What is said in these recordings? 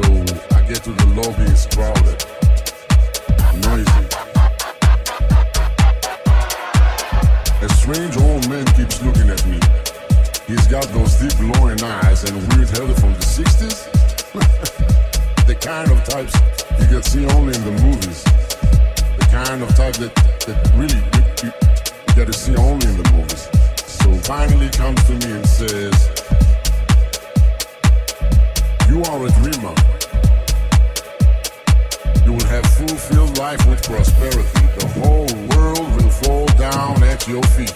So I get to the lobby, it's crowded, noisy. A strange old man keeps looking at me. He's got those deep glowing eyes and weird hair from the 60s. the kind of types you can see only in the movies. The kind of type that, that really you, you, you get to see only in the movies. So finally comes to me and says, You are a dreamer. You will have fulfilled life with prosperity. The whole world will fall down at your feet.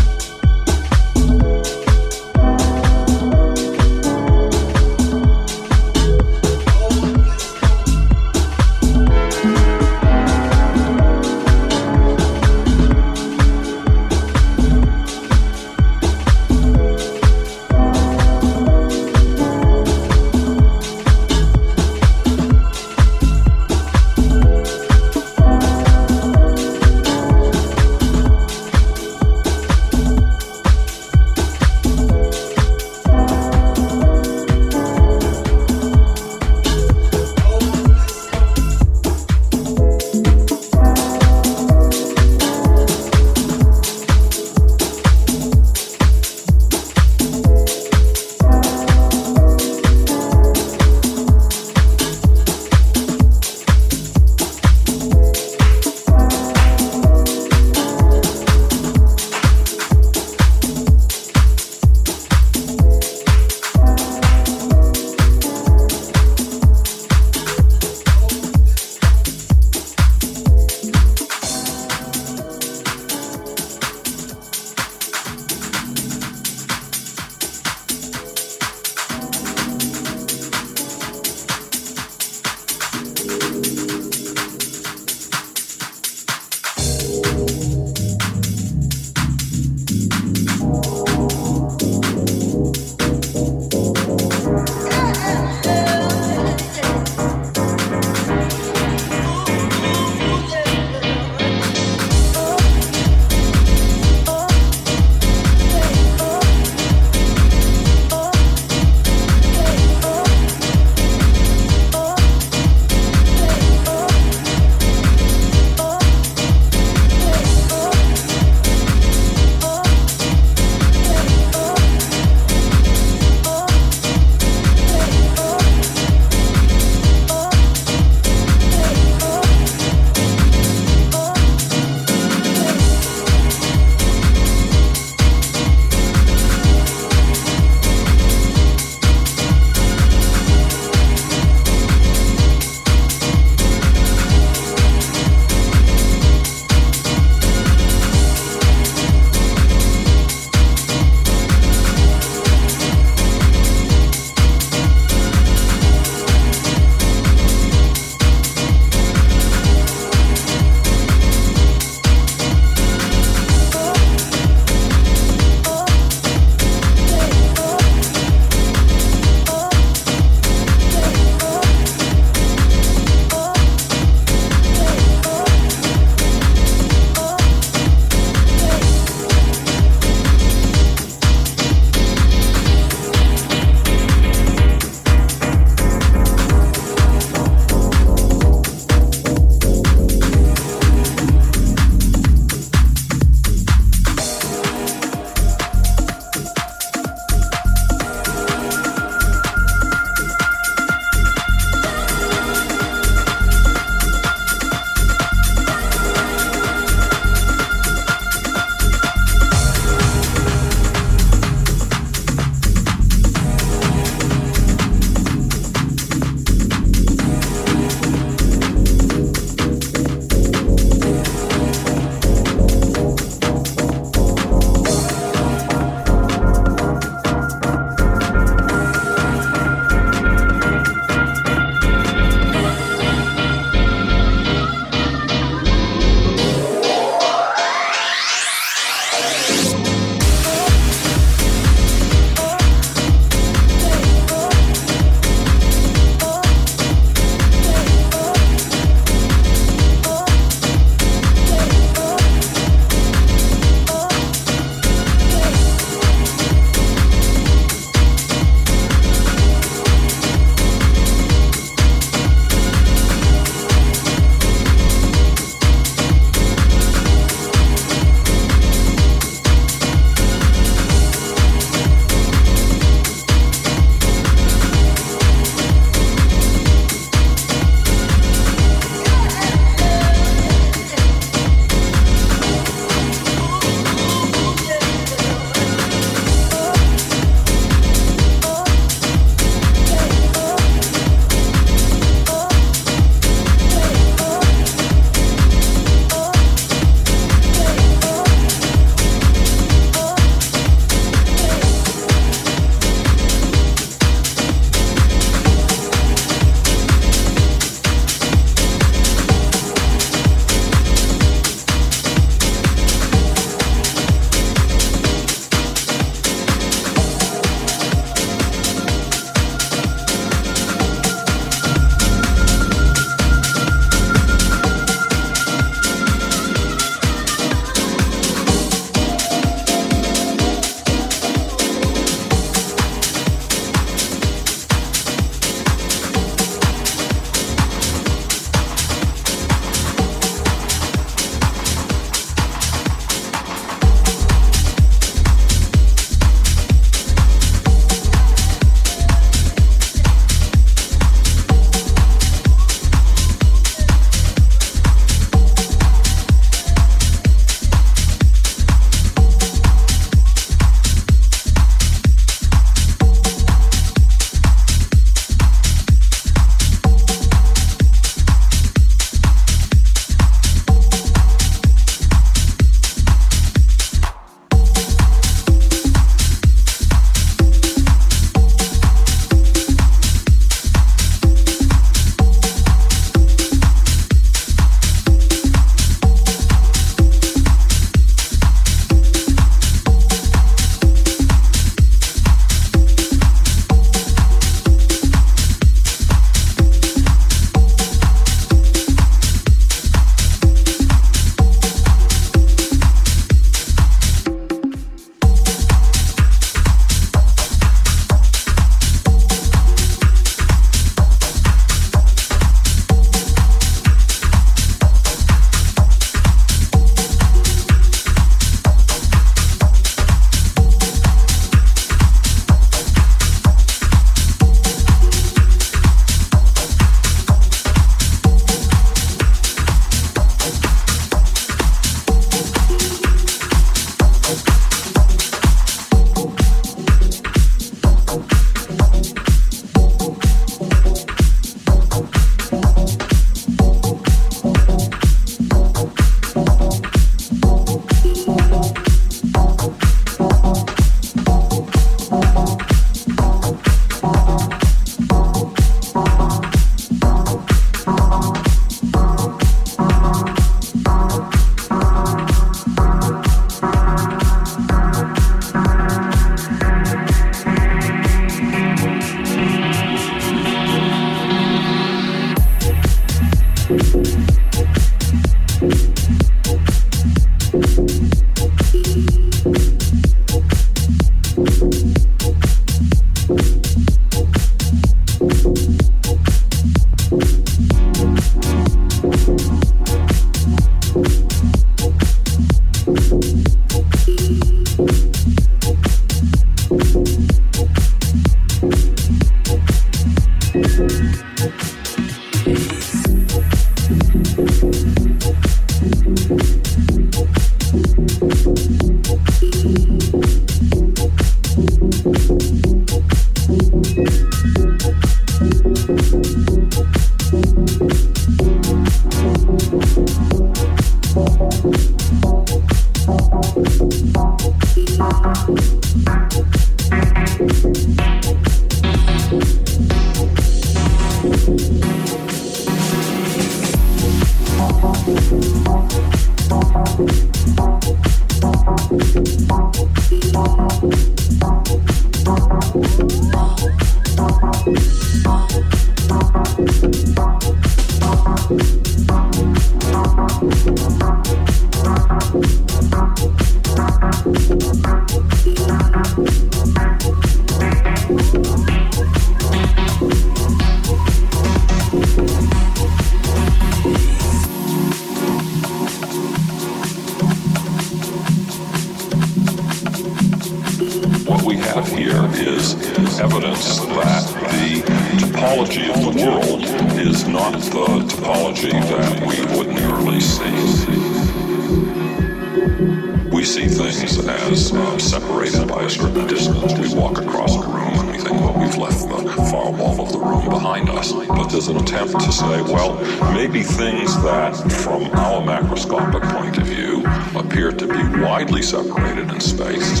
separated in space.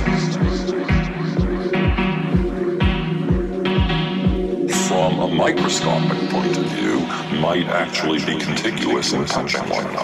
From a microscopic point of view, might actually be contiguous in touching one another.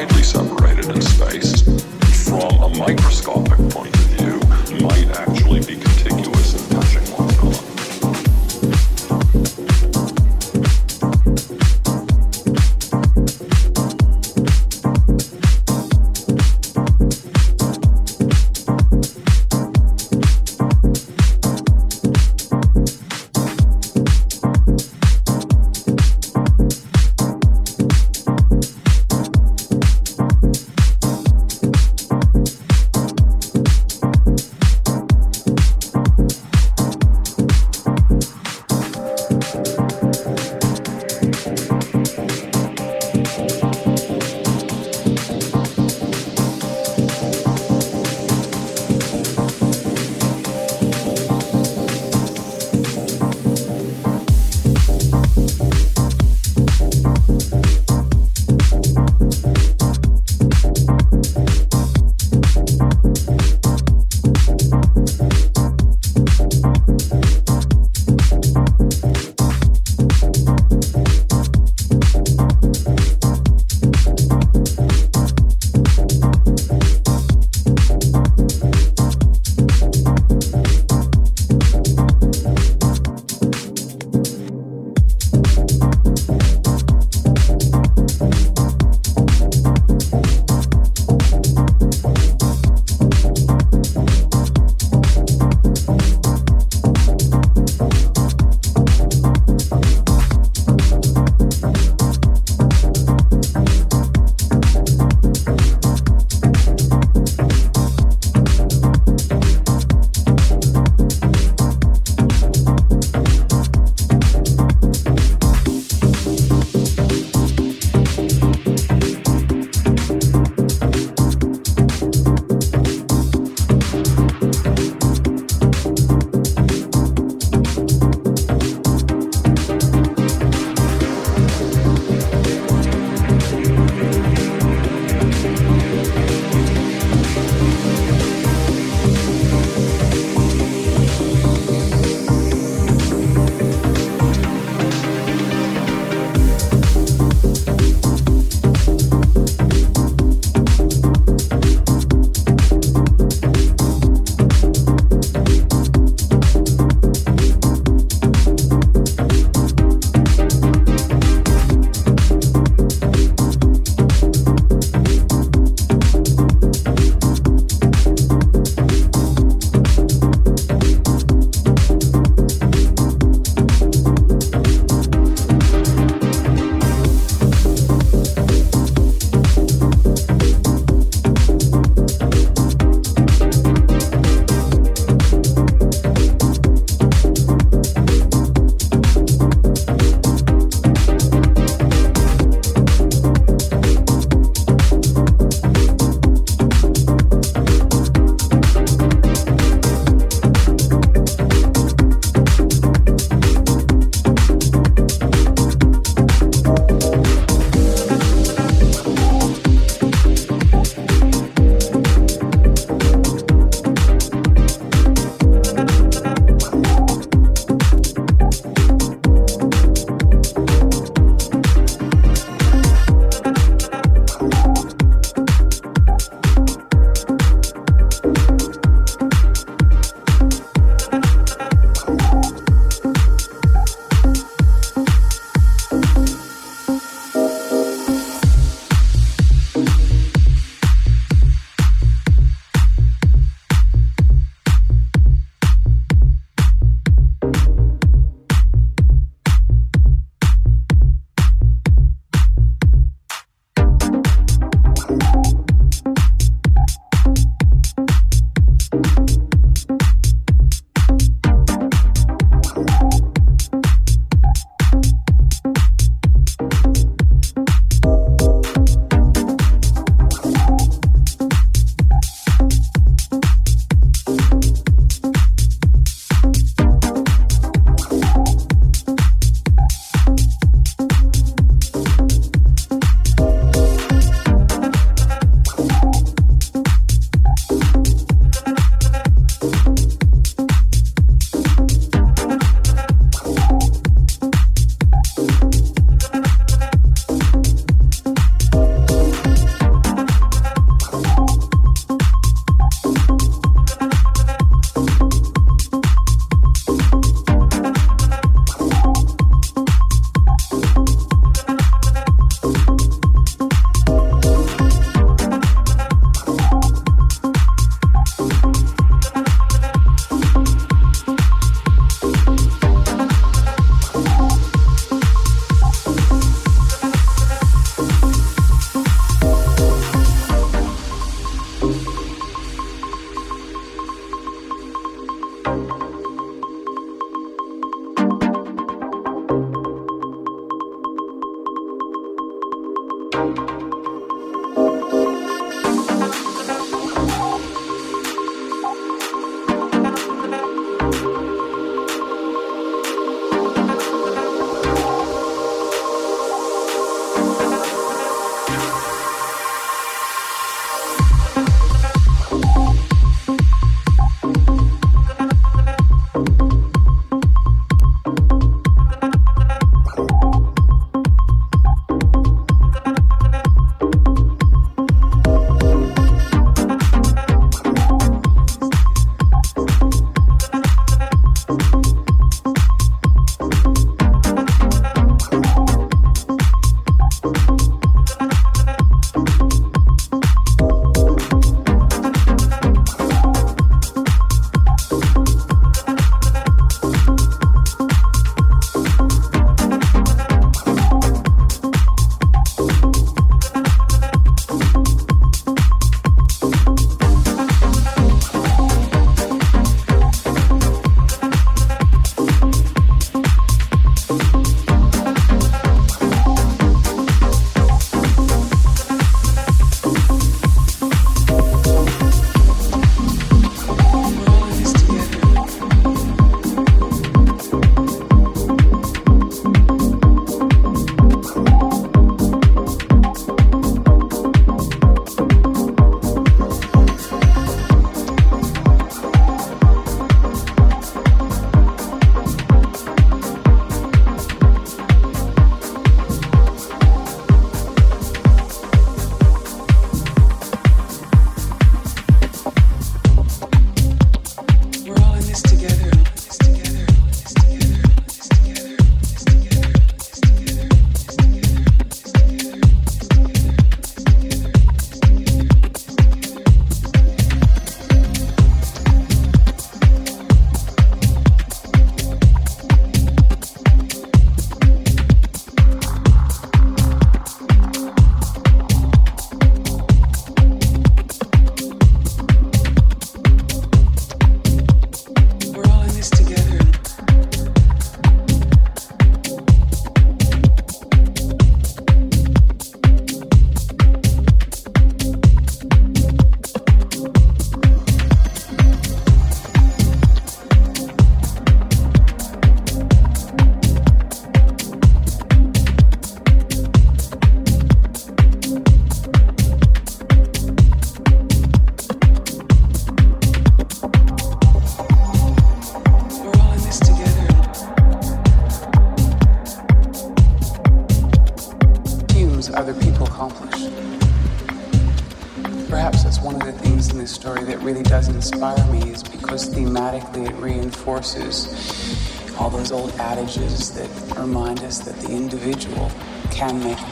widely separated in space from a microscopic point.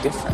Make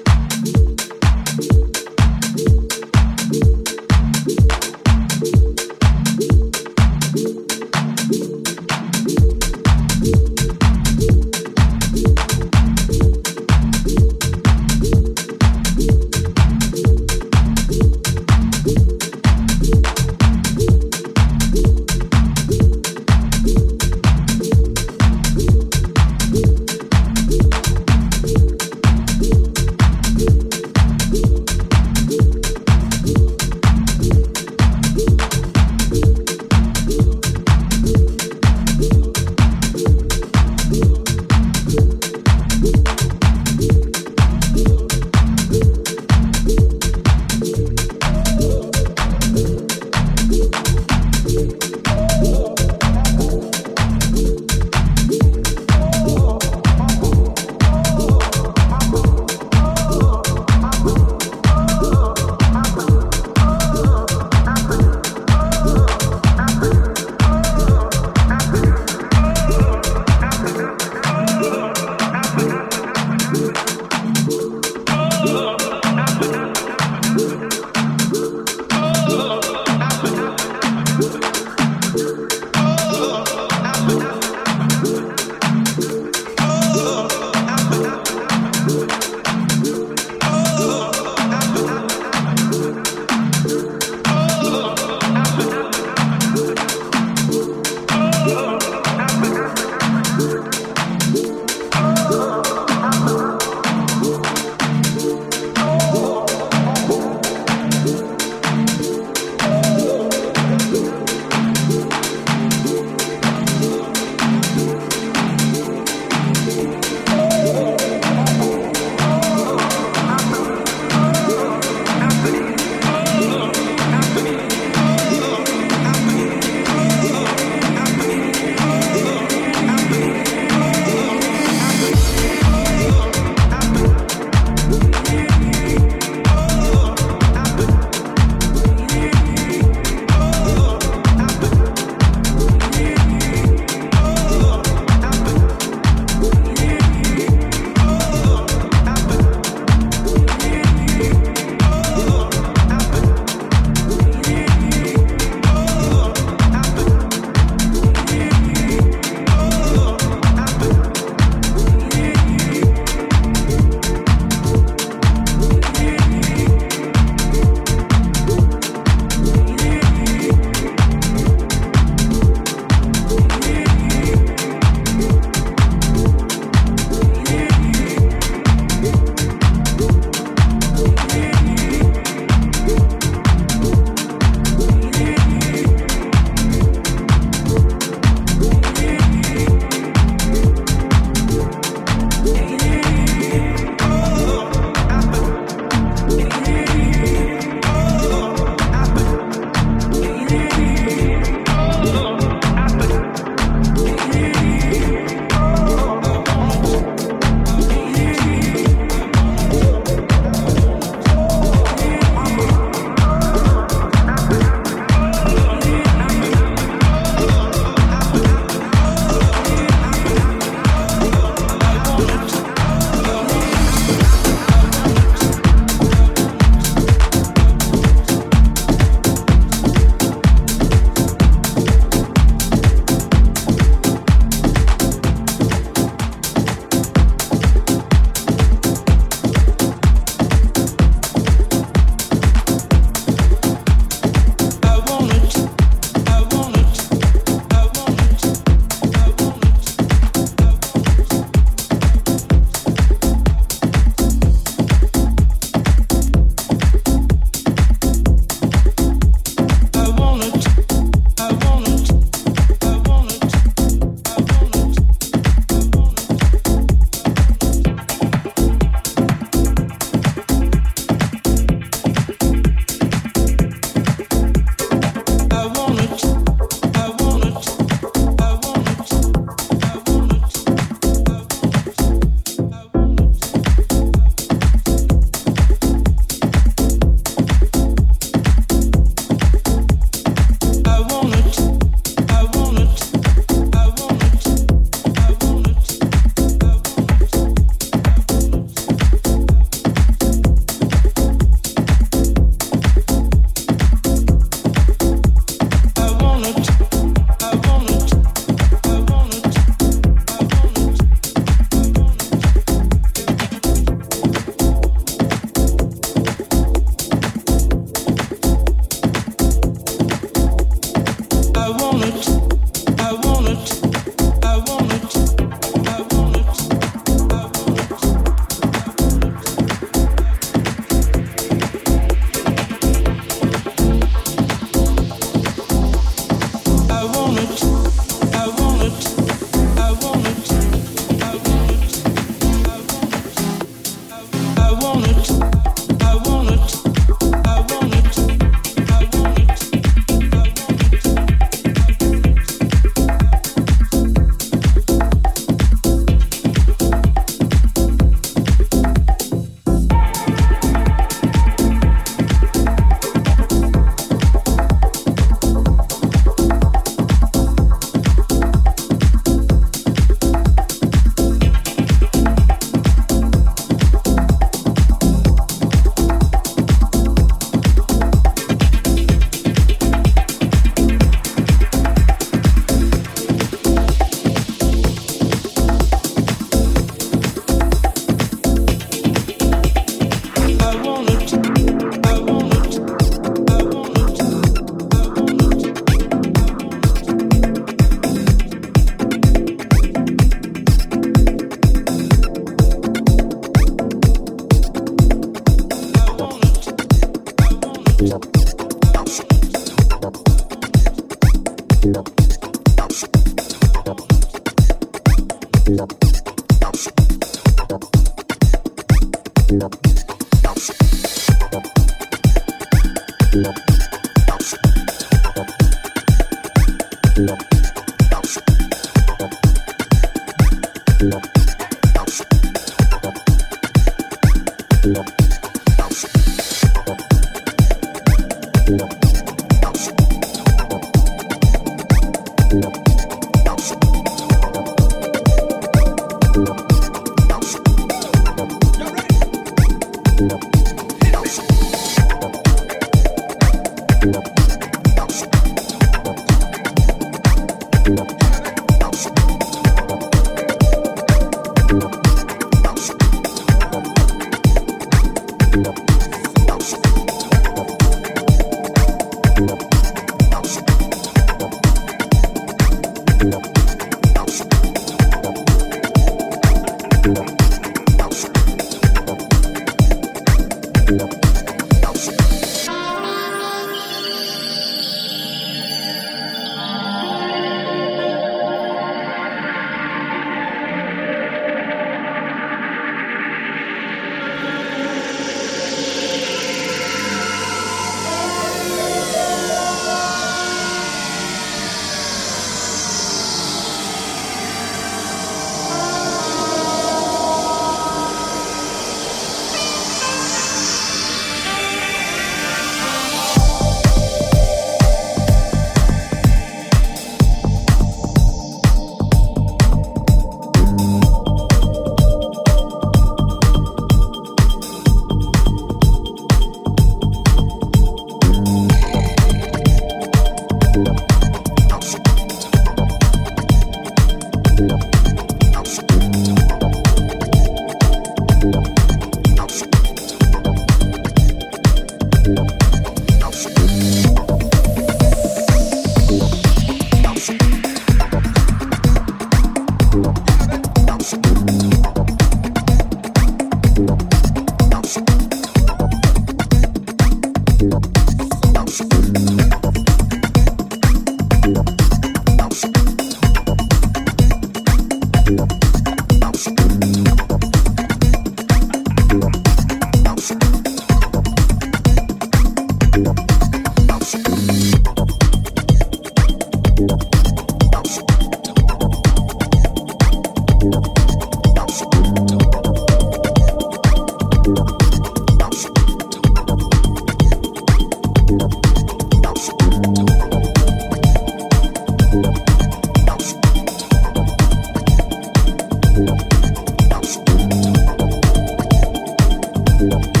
Thank.